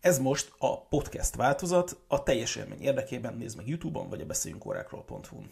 Ez most a podcast változat, a teljes élmény érdekében nézd meg YouTube-on vagy a beszéljünk órákról.hu-n.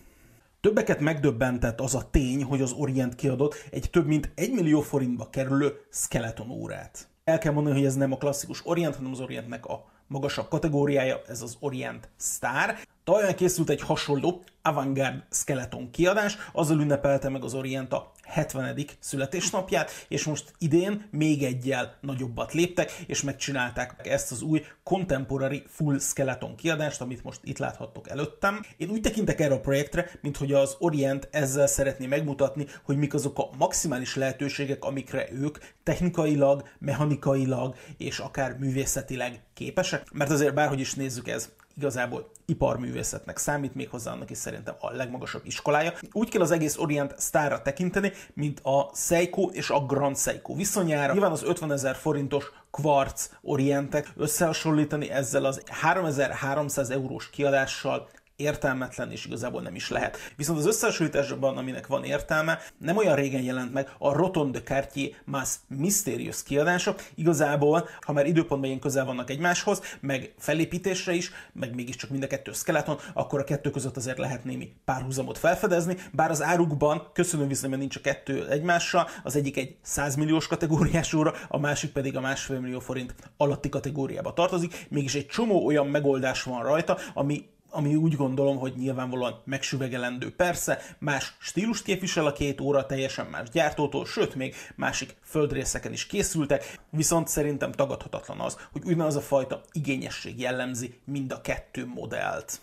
Többeket megdöbbentett az a tény, hogy az Orient kiadott egy több mint 1 millió forintba kerülő skeleton órát. El kell mondani, hogy ez nem a klasszikus Orient, hanem az Orientnek a magasabb kategóriája, ez az Orient Star. Tavaly készült egy hasonló Avantgarde Skeleton kiadás, azzal ünnepelte meg az Orient a 70. születésnapját, és most idén még egyel nagyobbat léptek, és megcsinálták ezt az új Contemporary Full Skeleton kiadást, amit most itt láthattok előttem. Én úgy tekintek erre a projektre, mint hogy az Orient ezzel szeretné megmutatni, hogy mik azok a maximális lehetőségek, amikre ők technikailag, mechanikailag és akár művészetileg képesek, mert azért bárhogy is nézzük ez igazából iparművészetnek számít, méghozzá annak is szerintem a legmagasabb iskolája. Úgy kell az egész Orient Starra tekinteni, mint a Seiko és a Grand Seiko viszonyára. Nyilván az 50 ezer forintos Quartz Orientek összehasonlítani ezzel az 3300 eurós kiadással értelmetlen, és igazából nem is lehet. Viszont az összehasonlításban, aminek van értelme, nem olyan régen jelent meg a Roton de Cartier Mass Mysterious kiadása. Igazából, ha már időpontban ilyen közel vannak egymáshoz, meg felépítésre is, meg mégiscsak mind a kettő skeleton, akkor a kettő között azért lehet némi párhuzamot felfedezni, bár az árukban köszönő viszonyban nincs a kettő egymással, az egyik egy 100 milliós kategóriás óra, a másik pedig a másfél millió forint alatti kategóriába tartozik, mégis egy csomó olyan megoldás van rajta, ami ami úgy gondolom, hogy nyilvánvalóan megsüvegelendő. Persze, más stílust képvisel a két óra, teljesen más gyártótól, sőt, még másik földrészeken is készültek, viszont szerintem tagadhatatlan az, hogy ugyanaz a fajta igényesség jellemzi mind a kettő modellt.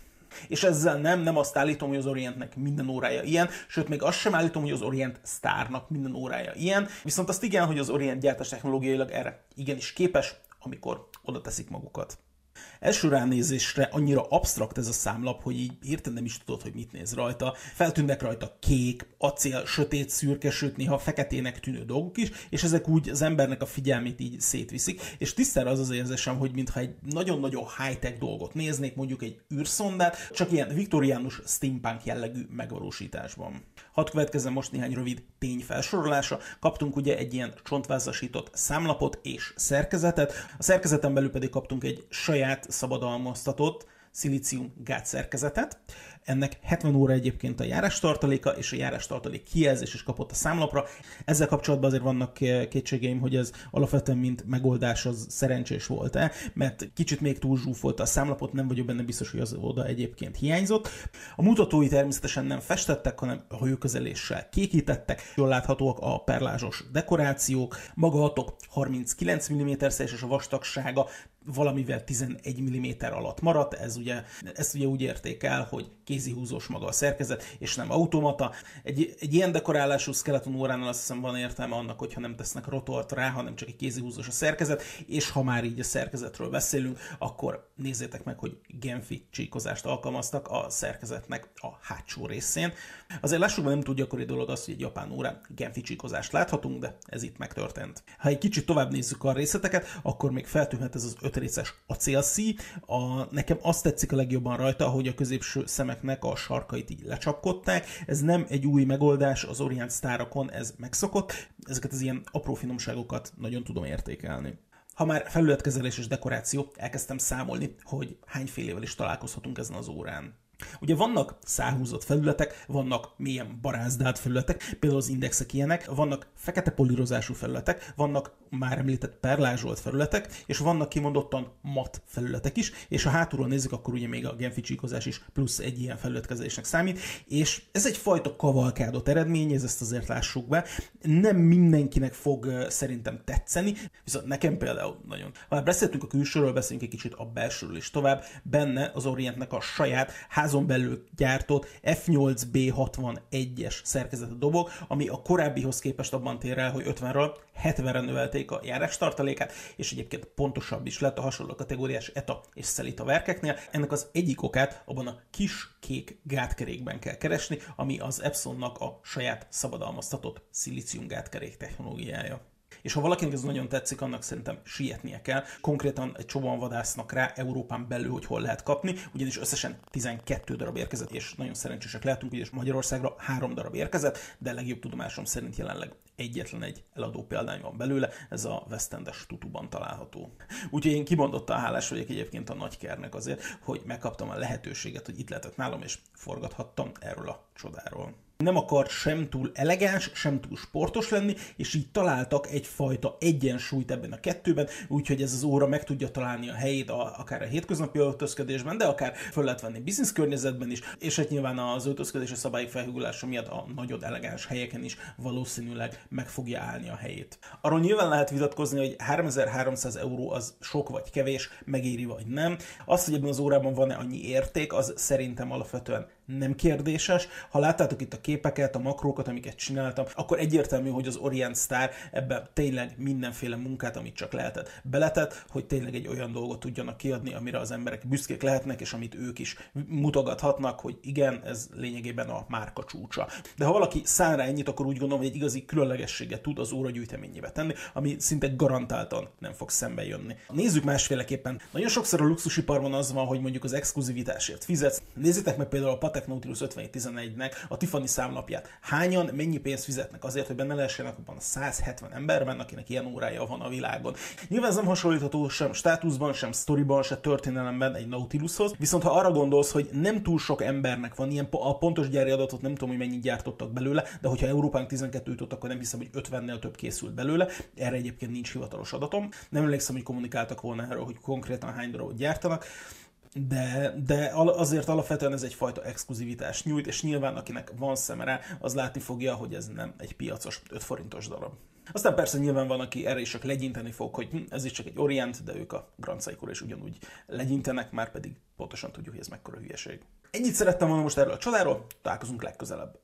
És ezzel nem, nem azt állítom, hogy az Orientnek minden órája ilyen, sőt, még azt sem állítom, hogy az Orient Starnak minden órája ilyen, viszont azt igen, hogy az Orient gyártás technológiailag erre igenis képes, amikor oda teszik magukat. Első ránézésre annyira absztrakt ez a számlap, hogy így hirtelen nem is tudod, hogy mit néz rajta. Feltűnnek rajta kék, acél, sötét, szürke, sőt néha feketének tűnő dolgok is, és ezek úgy az embernek a figyelmét így szétviszik, és tisztára az az érzésem, hogy mintha egy nagyon-nagyon high-tech dolgot néznék, mondjuk egy űrszondát, csak ilyen viktoriánus steampunk jellegű megvalósításban. Hadd következzen most néhány rövid tényfelsorolása. Kaptunk ugye egy ilyen csontvázasított számlapot és szerkezetet, a szerkezeten belül pedig kaptunk egy saját szabadalmaztatott szilícium gátszerkezetet. Ennek 70 óra egyébként a járástartaléka, és a járástartalék kijelzés is kapott a számlapra. Ezzel kapcsolatban azért vannak kétségeim, hogy ez alapvetően mint megoldás az szerencsés volt-e, mert kicsit még túl zsúfolta a számlapot, nem vagyok benne biztos, hogy az oda egyébként hiányzott. A mutatói természetesen nem festettek, hanem hőközeléssel kékítettek. Jól láthatóak a perlázsos dekorációk, maga a 39 mm és a vastagsága valamivel 11 mm alatt maradt, ez ugye, ezt ugye úgy érték el, hogy kézihúzós maga a szerkezet, és nem automata. Egy, egy ilyen dekorálású skeleton óránál azt hiszem van értelme annak, hogyha nem tesznek rotort rá, hanem csak egy kézihúzós a szerkezet, és ha már így a szerkezetről beszélünk, akkor nézzétek meg, hogy Genfi csíkozást alkalmaztak a szerkezetnek a hátsó részén. Azért lássuk, nem túl gyakori dolog az, hogy egy japán órán Genfi csíkozást láthatunk, de ez itt megtörtént. Ha egy kicsit tovább nézzük a részleteket, akkor még feltűnhet ez az öt részes acélszí. A, nekem azt tetszik a legjobban rajta, hogy a középső szemeknek a sarkait így lecsapkodták. Ez nem egy új megoldás, az Orient Starokon ez megszokott. Ezeket az ilyen apró finomságokat nagyon tudom értékelni. Ha már felületkezelés és dekoráció, elkezdtem számolni, hogy hányfélével is találkozhatunk ezen az órán. Ugye vannak száhúzott felületek, vannak mélyen barázdált felületek, például az indexek ilyenek, vannak fekete polírozású felületek, vannak már említett perlázsolt felületek, és vannak kimondottan mat felületek is, és ha hátulról nézzük, akkor ugye még a genfi csíkozás is plusz egy ilyen felületkezésnek számít, és ez egyfajta kavalkádot eredményez, ezt azért lássuk be. Nem mindenkinek fog szerintem tetszeni, viszont nekem például nagyon. Ha már beszéltünk a külsőről, beszéljünk egy kicsit a belsőről is tovább. Benne az Orientnek a saját házon belül gyártott F8B61-es szerkezetű dobog, ami a korábbihoz képest abban tér el, hogy 50-ről 70-re növelték a járás tartalékát, és egyébként pontosabb is lett a hasonló kategóriás ETA és Szelita verkeknél. Ennek az egyik okát abban a kis kék gátkerékben kell keresni, ami az Epsonnak a saját szabadalmaztatott szilícium gátkerék technológiája. És ha valakinek ez nagyon tetszik, annak szerintem sietnie kell. Konkrétan egy csomóan vadásznak rá Európán belül, hogy hol lehet kapni, ugyanis összesen 12 darab érkezett, és nagyon szerencsések lehetünk, ugyanis Magyarországra három darab érkezett, de legjobb tudomásom szerint jelenleg egyetlen egy eladó példány van belőle, ez a West Endes tutuban található. Úgyhogy én kimondottan hálás vagyok egyébként a nagykernek azért, hogy megkaptam a lehetőséget, hogy itt lehetett nálam, és forgathattam erről a csodáról nem akart sem túl elegáns, sem túl sportos lenni, és így találtak egyfajta egyensúlyt ebben a kettőben, úgyhogy ez az óra meg tudja találni a helyét a, akár a hétköznapi öltözködésben, de akár föl lehet venni biznisz környezetben is, és hát nyilván az öltözködési szabályok felhúgulása miatt a nagyon elegáns helyeken is valószínűleg meg fogja állni a helyét. Arról nyilván lehet vitatkozni, hogy 3300 euró az sok vagy kevés, megéri vagy nem. Azt, hogy ebben az órában van-e annyi érték, az szerintem alapvetően nem kérdéses. Ha láttátok itt a képeket, a makrókat, amiket csináltam, akkor egyértelmű, hogy az Orient Star ebben tényleg mindenféle munkát, amit csak lehetett, beletett, hogy tényleg egy olyan dolgot tudjanak kiadni, amire az emberek büszkék lehetnek, és amit ők is mutogathatnak, hogy igen, ez lényegében a márka csúcsa. De ha valaki szán rá ennyit, akkor úgy gondolom, hogy egy igazi különlegességet tud az óra gyűjteményébe tenni, ami szinte garantáltan nem fog szembe jönni. Nézzük másféleképpen. Nagyon sokszor a luxusiparban az van, hogy mondjuk az exkluzivitásért fizetsz. Nézzétek meg például a Patek Nautilus 5711-nek a Tiffany számlapját. Hányan, mennyi pénzt fizetnek azért, hogy benne lehessenek abban a 170 emberben, akinek ilyen órája van a világon. Nyilván ez nem hasonlítható sem státuszban, sem sztoriban, sem történelemben egy Nautilushoz, viszont ha arra gondolsz, hogy nem túl sok embernek van ilyen, a pontos gyári adatot nem tudom, hogy mennyit gyártottak belőle, de hogyha Európán 12 ott, akkor nem hiszem, hogy 50-nél több készült belőle. Erre egyébként nincs hivatalos adatom. Nem emlékszem, hogy kommunikáltak volna erről, hogy konkrétan hány darabot gyártanak de, de azért alapvetően ez egyfajta exkluzivitást nyújt, és nyilván akinek van szemere, az látni fogja, hogy ez nem egy piacos 5 forintos darab. Aztán persze nyilván van, aki erre is csak legyinteni fog, hogy hm, ez is csak egy Orient, de ők a Grand Seiko is ugyanúgy legyintenek, már pedig pontosan tudjuk, hogy ez mekkora hülyeség. Ennyit szerettem volna most erről a csodáról, találkozunk legközelebb.